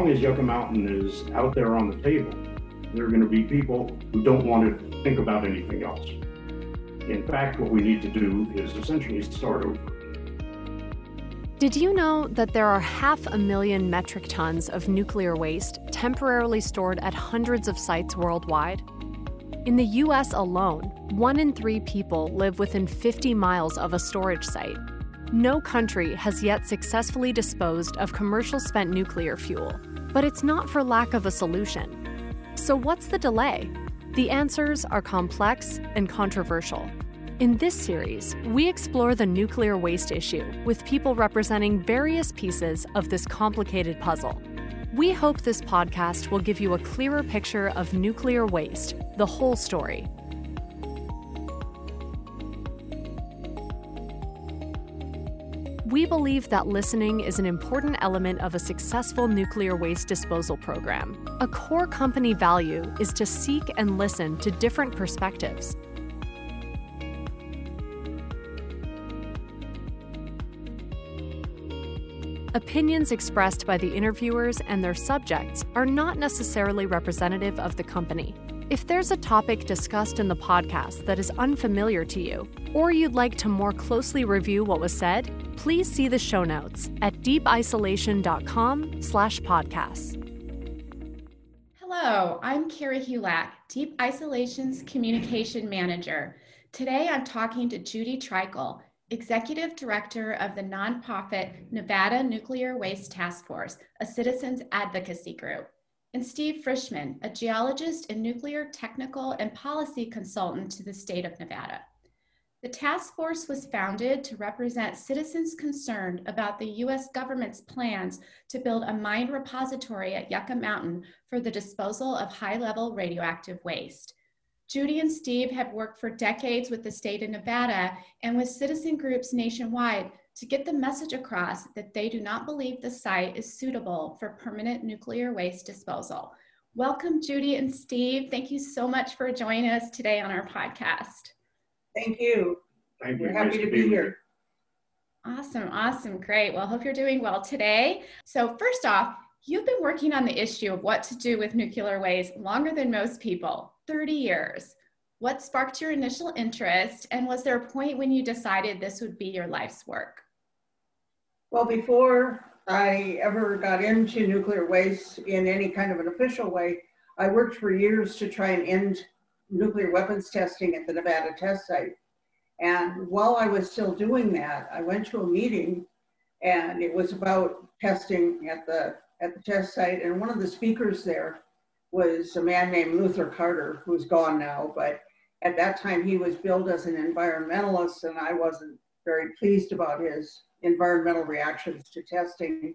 long as Yucca Mountain is out there on the table, there are going to be people who don't want to think about anything else. In fact, what we need to do is essentially start over. Did you know that there are half a million metric tons of nuclear waste temporarily stored at hundreds of sites worldwide? In the US alone, one in three people live within 50 miles of a storage site. No country has yet successfully disposed of commercial spent nuclear fuel, but it's not for lack of a solution. So, what's the delay? The answers are complex and controversial. In this series, we explore the nuclear waste issue with people representing various pieces of this complicated puzzle. We hope this podcast will give you a clearer picture of nuclear waste, the whole story, We believe that listening is an important element of a successful nuclear waste disposal program. A core company value is to seek and listen to different perspectives. Opinions expressed by the interviewers and their subjects are not necessarily representative of the company. If there's a topic discussed in the podcast that is unfamiliar to you, or you'd like to more closely review what was said, please see the show notes at deepisolation.com slash podcasts. Hello, I'm Carrie Hulak, Deep Isolation's Communication Manager. Today I'm talking to Judy Treichel, Executive Director of the nonprofit Nevada Nuclear Waste Task Force, a citizens advocacy group and Steve Frishman, a geologist and nuclear technical and policy consultant to the state of Nevada. The task force was founded to represent citizens concerned about the US government's plans to build a mine repository at Yucca Mountain for the disposal of high level radioactive waste. Judy and Steve have worked for decades with the state of Nevada and with citizen groups nationwide to get the message across that they do not believe the site is suitable for permanent nuclear waste disposal. Welcome, Judy and Steve. Thank you so much for joining us today on our podcast. Thank you. Thank you. We're happy Nice to be here. Awesome, awesome, great. Well, hope you're doing well today. So, first off, you've been working on the issue of what to do with nuclear waste longer than most people 30 years. What sparked your initial interest, and was there a point when you decided this would be your life's work? Well, before I ever got into nuclear waste in any kind of an official way, I worked for years to try and end nuclear weapons testing at the Nevada test site. And while I was still doing that, I went to a meeting and it was about testing at the at the test site. And one of the speakers there was a man named Luther Carter, who's gone now, but at that time he was billed as an environmentalist and I wasn't very pleased about his environmental reactions to testing.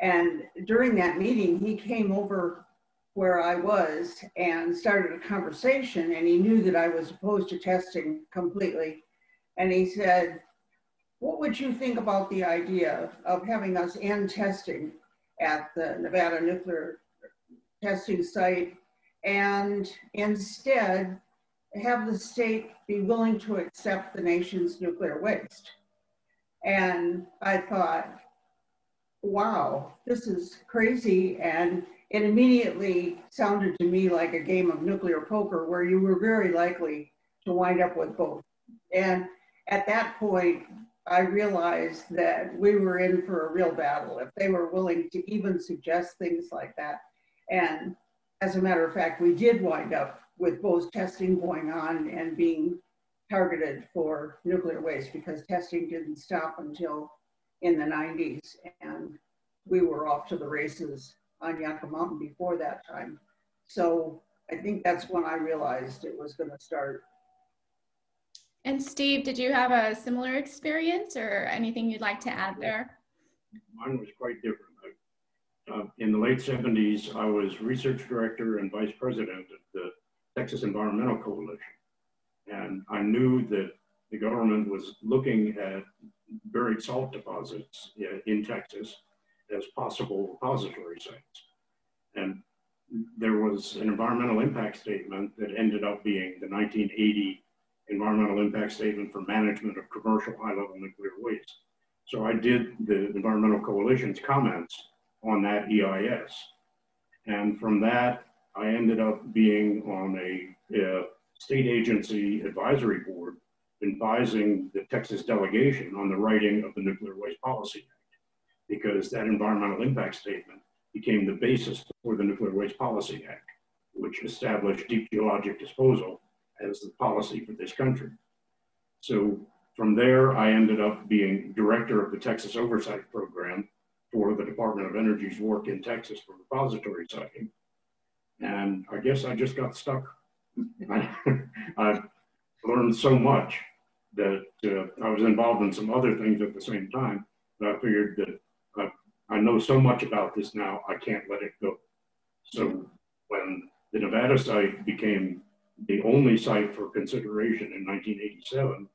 And during that meeting, he came over where I was and started a conversation and he knew that I was opposed to testing completely. And he said, what would you think about the idea of having us end testing at the Nevada nuclear testing site and instead have the state be willing to accept the nation's nuclear waste? And I thought, wow, this is crazy. And it immediately sounded to me like a game of nuclear poker where you were very likely to wind up with both. And at that point, I realized that we were in for a real battle if they were willing to even suggest things like that. And as a matter of fact, we did wind up with both testing going on and being targeted for nuclear waste because testing didn't stop until in the 90s and we were off to the races on Yucca Mountain before that time. So I think that's when I realized it was going to start. And Steve, did you have a similar experience or anything you'd like to add there? Mine was quite different. Uh, in the late 70s, I was research director and vice president of the Texas Environmental Coalition. And I knew that the government was looking at buried salt deposits in Texas as possible repository sites. And there was an environmental impact statement that ended up being the 1980 environmental impact statement for management of commercial high level nuclear waste. So I did the Environmental Coalition's comments on that EIS. And from that, I ended up being on a, a state agency advisory board advising the Texas delegation on the writing of the Nuclear Waste Policy Act, because that environmental impact statement became the basis for the Nuclear Waste Policy Act, which established deep geologic disposal as the policy for this country. So from there, I ended up being director of the Texas Oversight Program for the Department of Energy's work in Texas for repository siting. And I guess I just got stuck. I, learned so much that uh, I was involved in some other things at the same time. But I figured that I, I know so much about this now, I can't let it go. So when the Nevada site became the only site for consideration in 1987,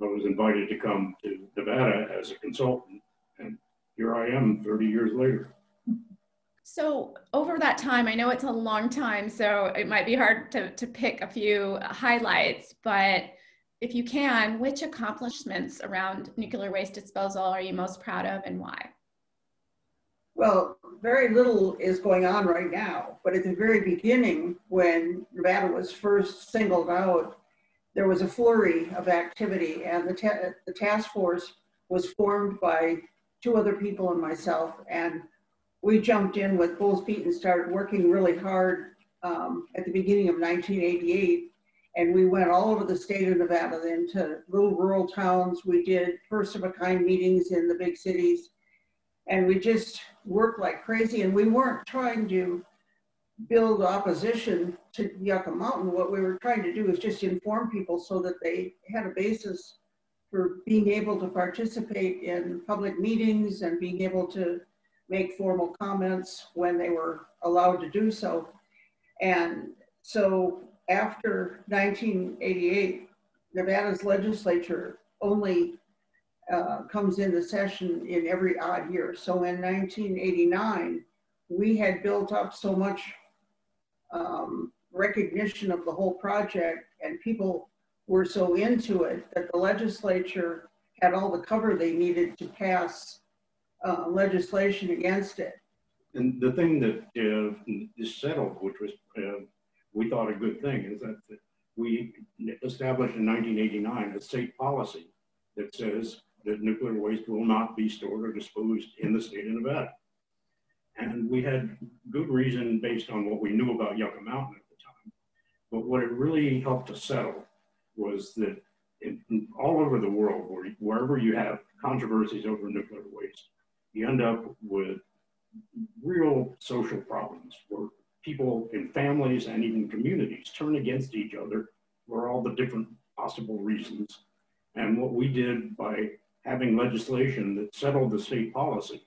I was invited to come to Nevada as a consultant. And here I am 30 years later. So over that time, I know it's a long time, so it might be hard to, to pick a few highlights, but if you can, which accomplishments around nuclear waste disposal are you most proud of and why? Well, very little is going on right now, but at the very beginning, when Nevada was first singled out, there was a flurry of activity, and the, ta- the task force was formed by two other people and myself, and we jumped in with full speed and started working really hard um, at the beginning of 1988 and we went all over the state of Nevada then to little rural towns. We did first of a kind meetings in the big cities. And we just worked like crazy. And we weren't trying to build opposition to Yucca Mountain. What we were trying to do is just inform people so that they had a basis for being able to participate in public meetings and being able to make formal comments when they were allowed to do so. And so after 1988, Nevada's legislature only uh, comes into session in every odd year. So in 1989, we had built up so much um, recognition of the whole project and people were so into it that the legislature had all the cover they needed to pass uh, legislation against it. And the thing that uh, is settled, which was uh, we thought a good thing is that we established in 1989 a state policy that says that nuclear waste will not be stored or disposed in the state of Nevada. And we had good reason based on what we knew about Yucca Mountain at the time. But what it really helped to settle was that in, in all over the world, where, wherever you have controversies over nuclear waste, you end up with real social problems where people in families and even communities turn against each other for all the different possible reasons. And what we did by having legislation that settled the state policy,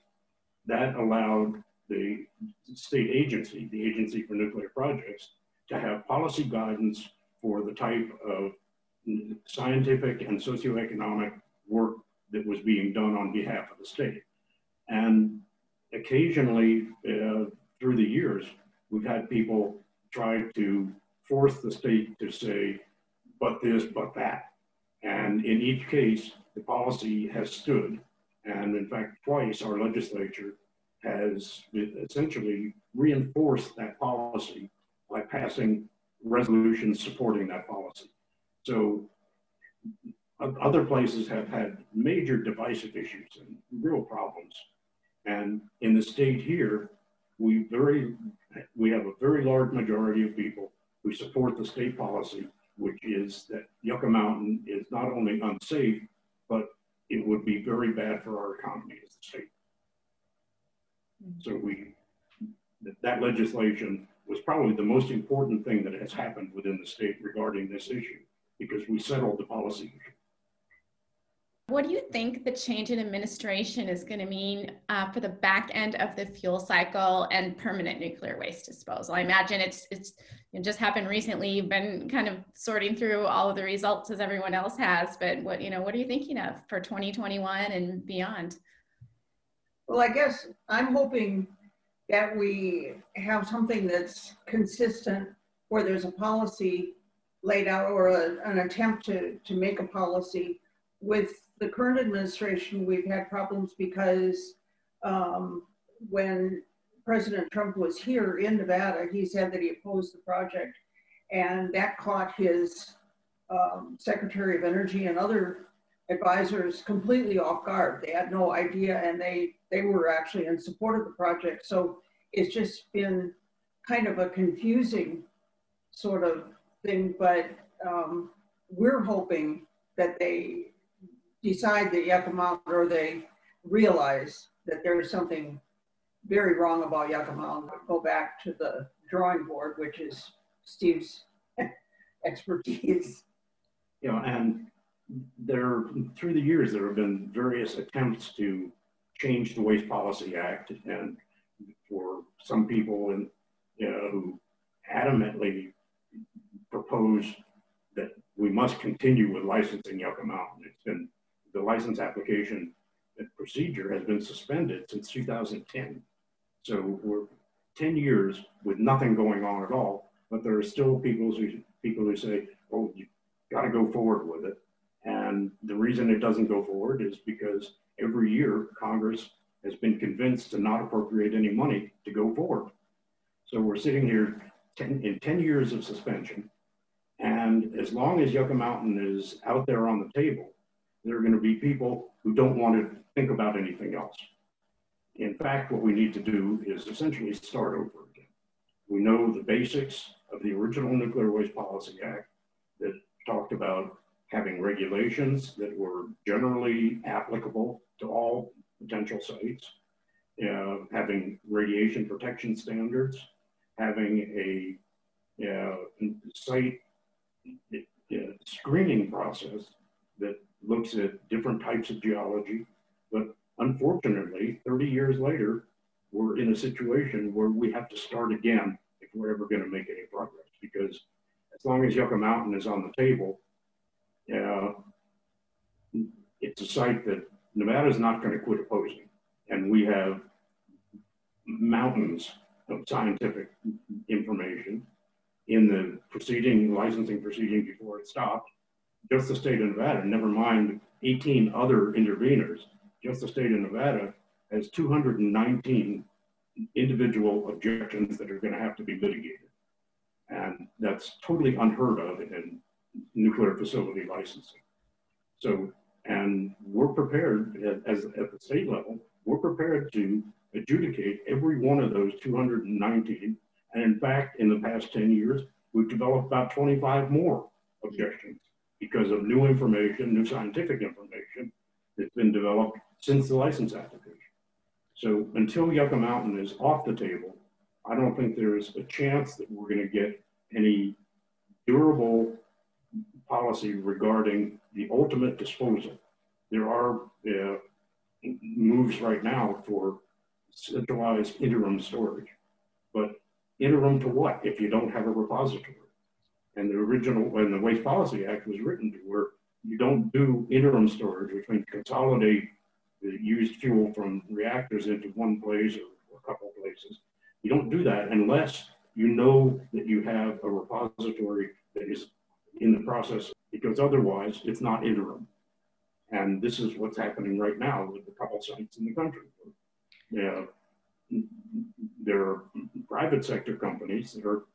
that allowed the state agency, the Agency for Nuclear Projects, to have policy guidance for the type of scientific and socioeconomic work that was being done on behalf of the state. And occasionally, uh, through the years, we've had people try to force the state to say, but this, but that. And in each case, the policy has stood. And in fact, twice our legislature has essentially reinforced that policy by passing resolutions supporting that policy. So other places have had major divisive issues and real problems. And in the state here, we very we have a very large majority of people who support the state policy, which is that Yucca Mountain is not only unsafe, but it would be very bad for our economy as a state. Mm-hmm. So we that legislation was probably the most important thing that has happened within the state regarding this issue because we settled the policy issue. What do you think the change in administration is going to mean uh, for the back end of the fuel cycle and permanent nuclear waste disposal? I imagine it's it's it just happened recently. You've been kind of sorting through all of the results as everyone else has, but what you know, what are you thinking of for 2021 and beyond? Well, I guess I'm hoping that we have something that's consistent, where there's a policy laid out or a, an attempt to to make a policy with the current administration, we've had problems because um, when President Trump was here in Nevada, he said that he opposed the project, and that caught his um, Secretary of Energy and other advisors completely off guard. They had no idea, and they they were actually in support of the project. So it's just been kind of a confusing sort of thing, but um, we're hoping that they decide that Yucca Mountain or they realize that there's something very wrong about Yucca Mountain. Go back to the drawing board, which is Steve's expertise. You know, and there, through the years, there have been various attempts to change the Waste Policy Act, and for some people in, you know, who adamantly propose that we must continue with licensing Yucca Mountain. It's been the license application procedure has been suspended since 2010. So we're 10 years with nothing going on at all, but there are still people who people who say, "Oh, you got to go forward with it." And the reason it doesn't go forward is because every year Congress has been convinced to not appropriate any money to go forward. So we're sitting here 10, in 10 years of suspension. And as long as Yucca Mountain is out there on the table, there are going to be people who don't want to think about anything else. In fact, what we need to do is essentially start over again. We know the basics of the original Nuclear Waste Policy Act that talked about having regulations that were generally applicable to all potential sites, uh, having radiation protection standards, having a uh, site uh, screening process that looks at different types of geology. But unfortunately, 30 years later, we're in a situation where we have to start again if we're ever going to make any progress. Because as long as Yucca Mountain is on the table, uh, it's a site that Nevada is not going to quit opposing. And we have mountains of scientific information in the proceeding, licensing proceeding before it stopped. Just the state of Nevada, never mind 18 other interveners, just the state of Nevada has 219 individual objections that are going to have to be litigated. And that's totally unheard of in nuclear facility licensing. So, and we're prepared as at the state level, we're prepared to adjudicate every one of those 219. And in fact, in the past 10 years, we've developed about 25 more objections because of new information, new scientific information that's been developed since the license application. So until Yucca Mountain is off the table, I don't think there's a chance that we're going to get any durable policy regarding the ultimate disposal. There are uh, moves right now for centralized interim storage, but interim to what if you don't have a repository? And the original, when the Waste Policy Act was written to where you don't do interim storage, which means consolidate the used fuel from reactors into one place or a couple places. You don't do that unless you know that you have a repository that is in the process, because otherwise it's not interim. And this is what's happening right now with a couple sites in the country. Yeah, there are private sector companies that are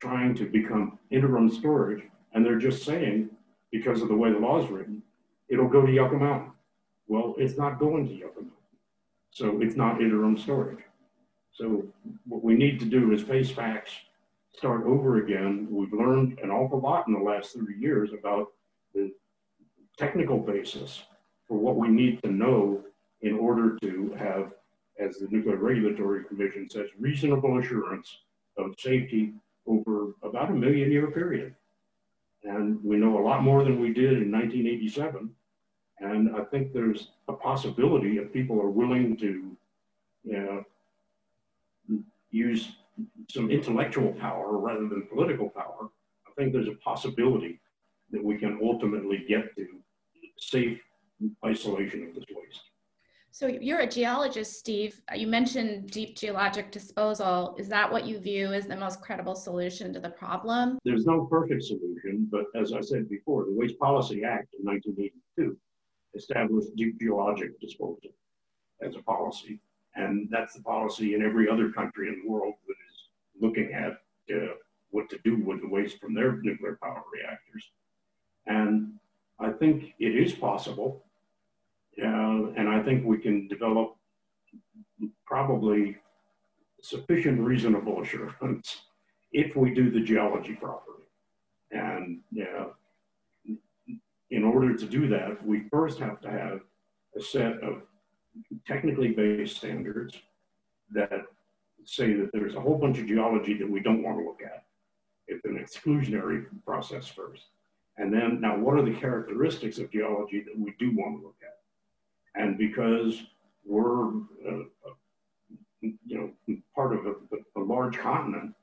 trying to become interim storage, and they're just saying, because of the way the law is written, it'll go to Yucca Mountain. Well, it's not going to Yucca Mountain. So it's not interim storage. So what we need to do is face facts, start over again. We've learned an awful lot in the last 30 years about the technical basis for what we need to know in order to have, as the Nuclear Regulatory Commission says, reasonable assurance of safety over about a million year period. And we know a lot more than we did in 1987. And I think there's a possibility if people are willing to you know, use some intellectual power rather than political power, I think there's a possibility that we can ultimately get to safe isolation of this waste. So you're a geologist, Steve. You mentioned deep geologic disposal. Is that what you view as the most credible solution to the problem? There's no perfect solution, but as I said before, the Waste Policy Act in 1982 established deep geologic disposal as a policy. And that's the policy in every other country in the world that is looking at uh, what to do with the waste from their nuclear power reactors. And I think it is possible. Uh, think we can develop probably sufficient reasonable assurance if we do the geology properly. And yeah, in order to do that, we first have to have a set of technically based standards that say that there's a whole bunch of geology that we don't want to look at. It's an exclusionary process first. And then now what are the characteristics of geology that we do want to look at? And because we're, uh, you know, part of a, a, large continent,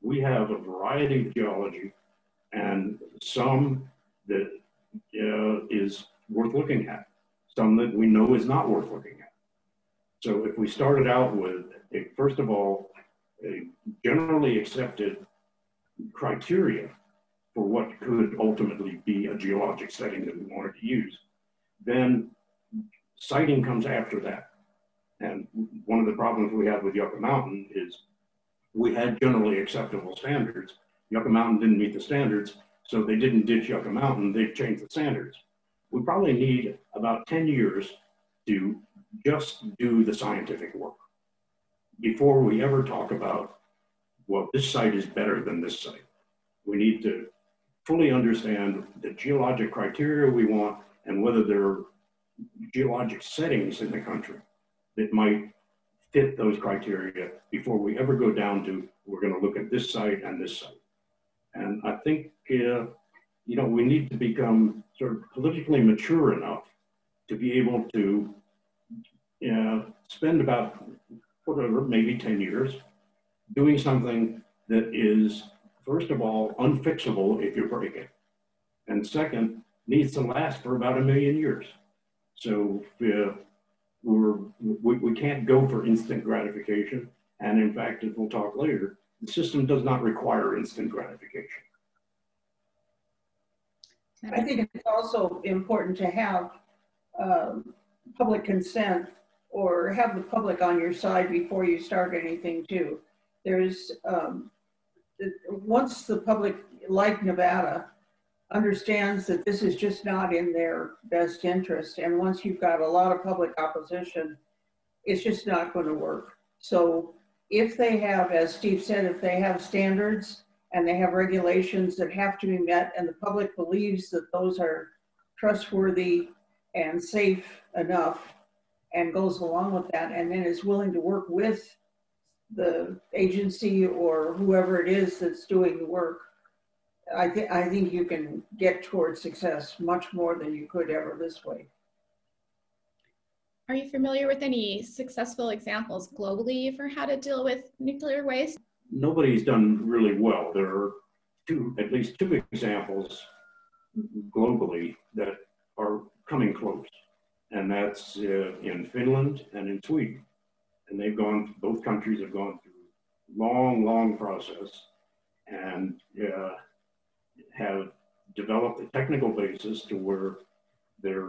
we have a variety of geology and some that uh, is worth looking at, some that we know is not worth looking at. So if we started out with, a, first of all, a generally accepted criteria for what could ultimately be a geologic setting that we wanted to use, then siting comes after that. And one of the problems we had with Yucca Mountain is we had generally acceptable standards. Yucca Mountain didn't meet the standards, so they didn't ditch Yucca Mountain, they changed the standards. We probably need about 10 years to just do the scientific work before we ever talk about, well, this site is better than this site. We need to fully understand the geologic criteria we want and whether there are geologic settings in the country that might fit those criteria before we ever go down to we're going to look at this site and this site. And I think, uh, you know, we need to become sort of politically mature enough to be able to uh, spend about whatever, maybe 10 years doing something that is, first of all, unfixable if you break it. And second, needs to last for about a million years. So uh, we're, we, we can't go for instant gratification. And in fact, as we'll talk later, the system does not require instant gratification. I think it's also important to have um, public consent or have the public on your side before you start anything too. There's, um, once the public, like Nevada, understands that this is just not in their best interest, and once you've got a lot of public opposition, it's just not going to work. So if they have, as Steve said, if they have standards and they have regulations that have to be met and the public believes that those are trustworthy and safe enough, and goes along with that and then is willing to work with the agency or whoever it is that's doing the work, I, th- I think you can get towards success much more than you could ever this way. Are you familiar with any successful examples globally for how to deal with nuclear waste? Nobody's done really well. There are two, at least two examples globally that are coming close and that's uh, in Finland and in Sweden. And they've gone, both countries have gone through long, long process and uh, have developed a technical basis to where their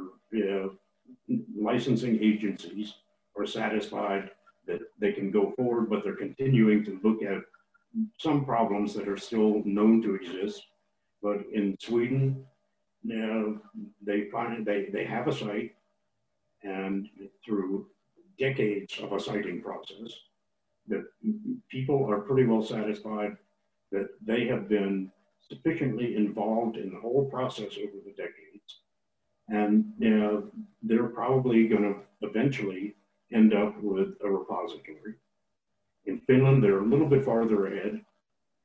licensing agencies are satisfied that they can go forward, but they're continuing to look at some problems that are still known to exist. But in Sweden, know, they find they, they have a site and through decades of a siting process, that people are pretty well satisfied that they have been sufficiently involved in the whole process over the decades. And you know, they're probably going to eventually end up with a repository. In Finland, they're a little bit farther ahead,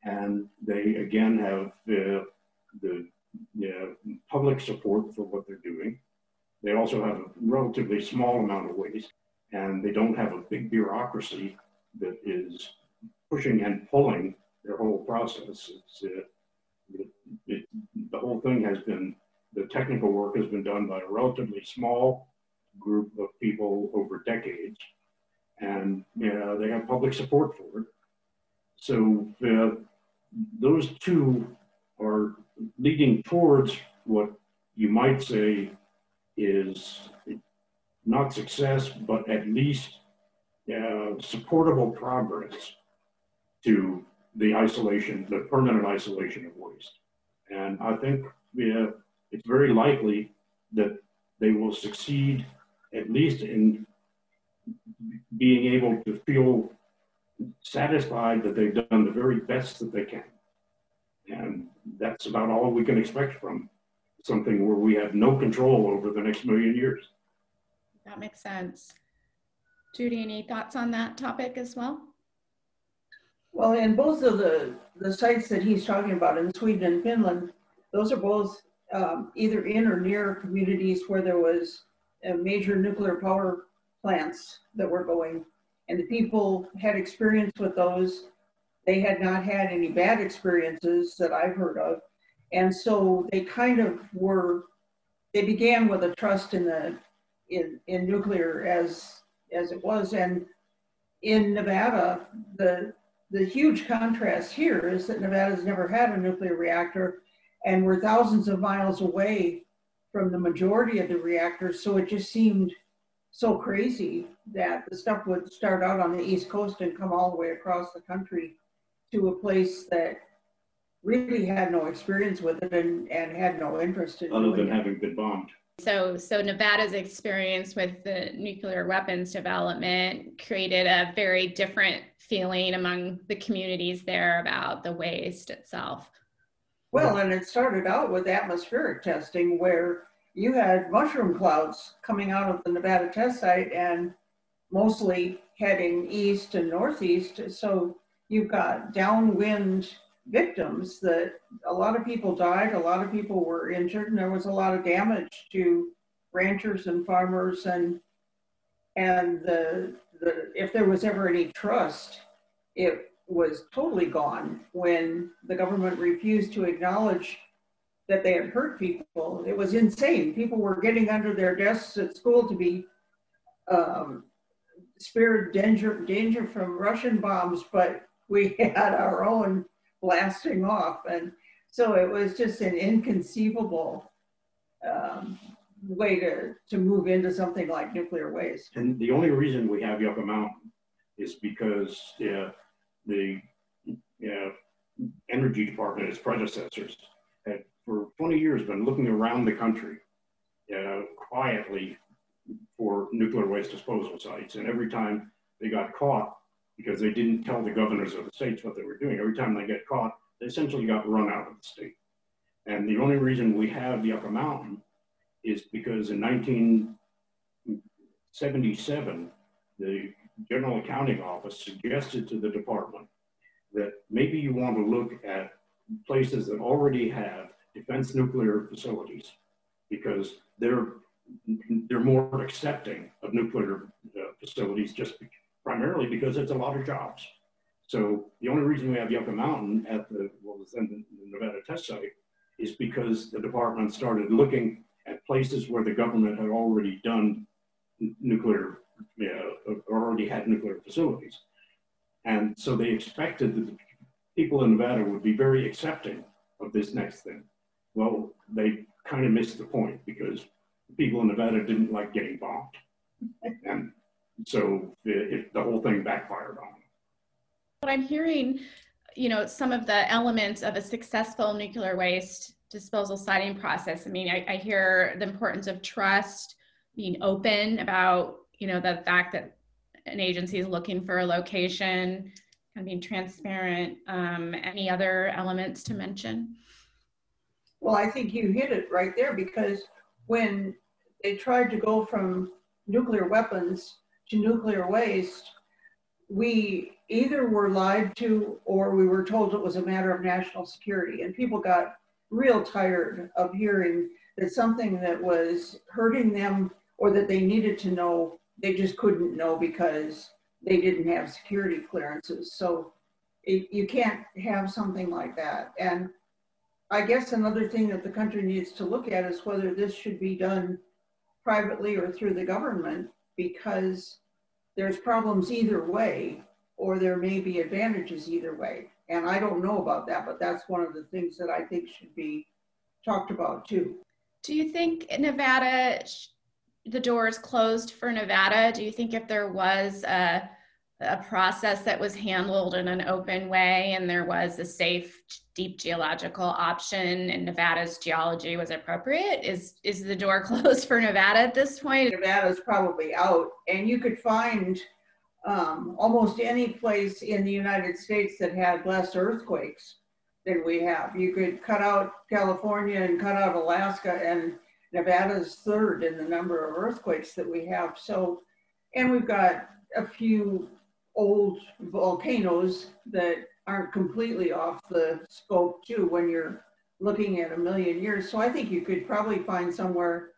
and they again have the, the public support for what they're doing. They also have a relatively small amount of waste, and they don't have a big bureaucracy that is pushing and pulling their whole process. It's, uh, it, it, the whole thing has been, the technical work has been done by a relatively small group of people over decades, and you know, they have public support for it. So uh, those two are leading towards what you might say is not success, but at least uh, supportable progress to the isolation, the permanent isolation of waste. And I think yeah, it's very likely that they will succeed at least in being able to feel satisfied that they've done the very best that they can. And that's about all we can expect from something where we have no control over the next million years. That makes sense. Judy, any thoughts on that topic as well? Well, in both of the, the sites that he's talking about in Sweden and Finland, those are both um, either in or near communities where there was major nuclear power plants that were going. And the people had experience with those. They had not had any bad experiences that I've heard of. And so they kind of were, they began with a trust in the, in, in nuclear as, as it was. And in Nevada, the, the huge contrast here is that Nevada's never had a nuclear reactor and we're thousands of miles away from the majority of the reactors. So it just seemed so crazy that the stuff would start out on the East Coast and come all the way across the country to a place that really had no experience with it and, and had no interest in it other than it. having been bombed. So, so Nevada's experience with the nuclear weapons development created a very different feeling among the communities there about the waste itself. Well, and it started out with atmospheric testing where you had mushroom clouds coming out of the Nevada test site and mostly heading east and northeast. So you've got downwind victims that a lot of people died, a lot of people were injured, and there was a lot of damage to ranchers and farmers and and the, the if there was ever any trust, it was totally gone when the government refused to acknowledge that they had hurt people. It was insane. People were getting under their desks at school to be um, spared danger, danger from Russian bombs, but we had our own blasting off. And so it was just an inconceivable um, way to, to move into something like nuclear waste. And the only reason we have Yucca Mountain is because yeah, the energy department, its predecessors, had for 20 years been looking around the country uh, quietly for nuclear waste disposal sites. And every time they got caught, because they didn't tell the governors of the states what they were doing, every time they get caught, they essentially got run out of the state. And the only reason we have the Yucca Mountain is because in 1977, the General Accounting Office suggested to the department that maybe you want to look at places that already have defense nuclear facilities because they're they're more accepting of nuclear uh, facilities just primarily because it's a lot of jobs. So the only reason we have Yucca Mountain at the what was then the Nevada test site is because the department started looking at places where the government had already done nuclear, uh, already had nuclear facilities. And so they expected that the people in Nevada would be very accepting of this next thing. Well, they kind of missed the point because people in Nevada didn't like getting bombed. and so it, it, the whole thing backfired on them. But I'm hearing, you know, some of the elements of a successful nuclear waste disposal siting process. I mean, I, I hear the importance of trust, being open about, you know, the fact that an agency is looking for a location, kind of being transparent. Um, any other elements to mention? Well, I think you hit it right there because when they tried to go from nuclear weapons to nuclear waste, we either were lied to or we were told it was a matter of national security. And people got real tired of hearing that something that was hurting them or that they needed to know they just couldn't know because they didn't have security clearances. So it, you can't have something like that. And I guess another thing that the country needs to look at is whether this should be done privately or through the government because there's problems either way or there may be advantages either way. And I don't know about that, but that's one of the things that I think should be talked about too. Do you think Nevada the door is closed for Nevada? Do you think if there was a, a process that was handled in an open way and there was a safe deep geological option and Nevada's geology was appropriate? Is is the door closed for Nevada at this point? Nevada's probably out and you could find um, almost any place in the United States that had less earthquakes than we have. You could cut out California and cut out Alaska and Nevada's third in the number of earthquakes that we have. So, and we've got a few old volcanoes that aren't completely off the scope too when you're looking at a million years. So I think you could probably find somewhere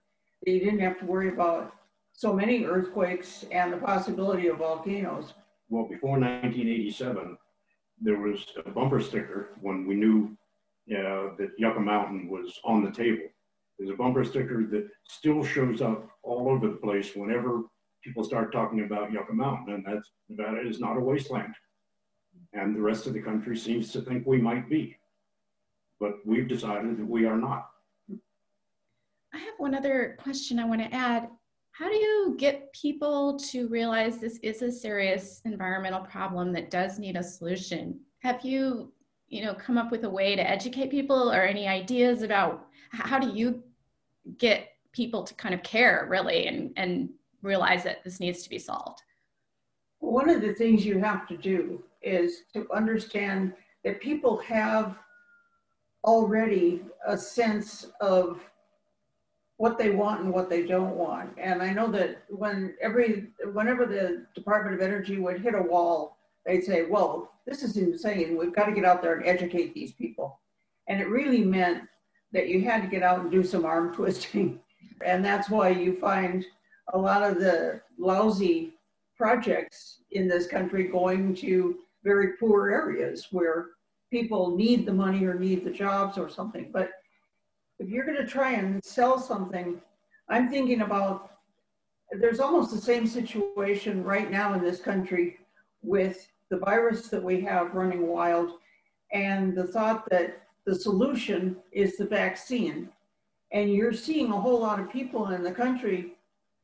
that you didn't have to worry about so many earthquakes and the possibility of volcanoes. Well, before 1987, there was a bumper sticker when we knew uh, that Yucca Mountain was on the table. There's a bumper sticker that still shows up all over the place whenever people start talking about Yucca Mountain, and that's Nevada is not a wasteland. And the rest of the country seems to think we might be. But we've decided that we are not. I have one other question I want to add. How do you get people to realize this is a serious environmental problem that does need a solution? Have you, you know, come up with a way to educate people or any ideas about how do you get people to kind of care really and, and realize that this needs to be solved? One of the things you have to do is to understand that people have already a sense of what they want and what they don't want. And I know that when every whenever the Department of Energy would hit a wall, they'd say, "Well, this is insane. We've got to get out there and educate these people." And it really meant that you had to get out and do some arm twisting. And that's why you find a lot of the lousy projects in this country going to very poor areas where people need the money or need the jobs or something. But if you're going to try and sell something, I'm thinking about there's almost the same situation right now in this country with the virus that we have running wild and the thought that the solution is the vaccine. And you're seeing a whole lot of people in the country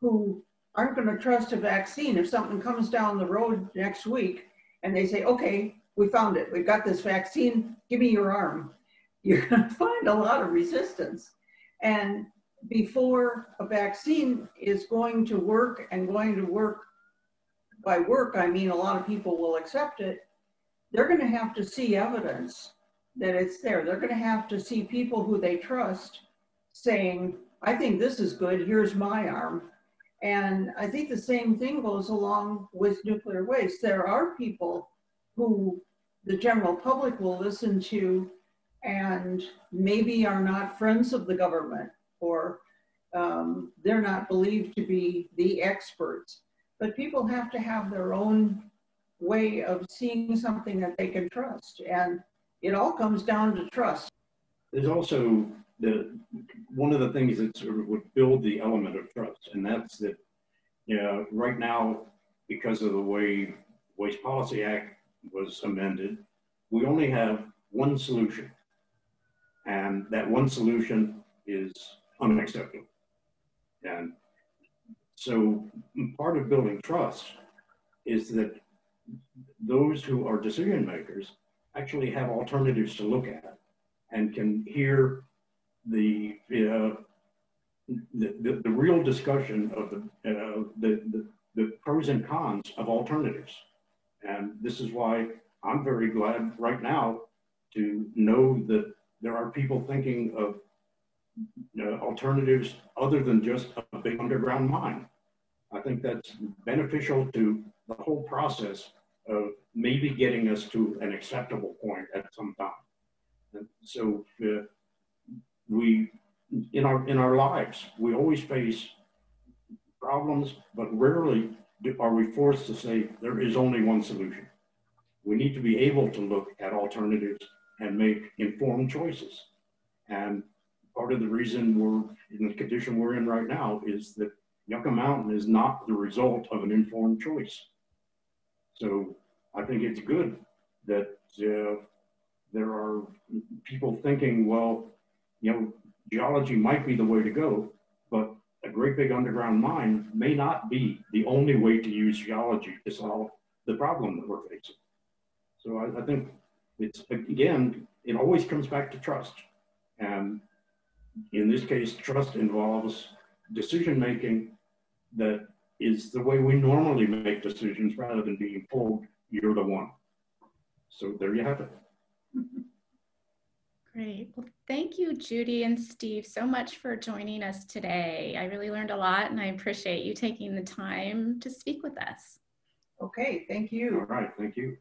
who aren't going to trust a vaccine if something comes down the road next week and they say, okay, we found it. We've got this vaccine. Give me your arm. You're going to find a lot of resistance. And before a vaccine is going to work and going to work by work, I mean a lot of people will accept it, they're going to have to see evidence that it's there. They're going to have to see people who they trust saying, I think this is good. Here's my arm. And I think the same thing goes along with nuclear waste. There are people who the general public will listen to and maybe are not friends of the government or um, they're not believed to be the experts. But people have to have their own way of seeing something that they can trust. And it all comes down to trust. There's also the one of the things that sort of would build the element of trust, and that's that, you know, right now, because of the way Waste Policy Act was amended, we only have one solution, and that one solution is unacceptable. And so part of building trust is that those who are decision makers actually have alternatives to look at and can hear the, the, the, the, real discussion of the, uh, the, the, the pros and cons of alternatives. And this is why I'm very glad right now to know that there are people thinking of uh, alternatives other than just a big underground mine. I think that's beneficial to the whole process of maybe getting us to an acceptable point at some time. And so uh, we, in our, in our lives, we always face problems, but rarely do, are we forced to say there is only one solution. We need to be able to look at alternatives and make informed choices. And part of the reason we're in the condition we're in right now is that Yucca Mountain is not the result of an informed choice. So I think it's good that uh, there are people thinking, well, you know, geology might be the way to go, but a great big underground mine may not be the only way to use geology to solve the problem that we're facing. So I, I think it's, again, it always comes back to trust. And in this case, trust involves decision making that is the way we normally make decisions rather than being told you're the one. So there you have it. Great. Well, thank you, Judy and Steve, so much for joining us today. I really learned a lot and I appreciate you taking the time to speak with us. Okay, thank you. All right, thank you.